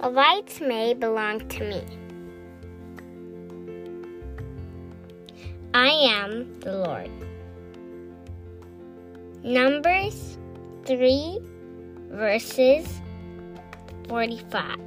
The rights may belong to me. I am the Lord. Numbers 3, verses 45.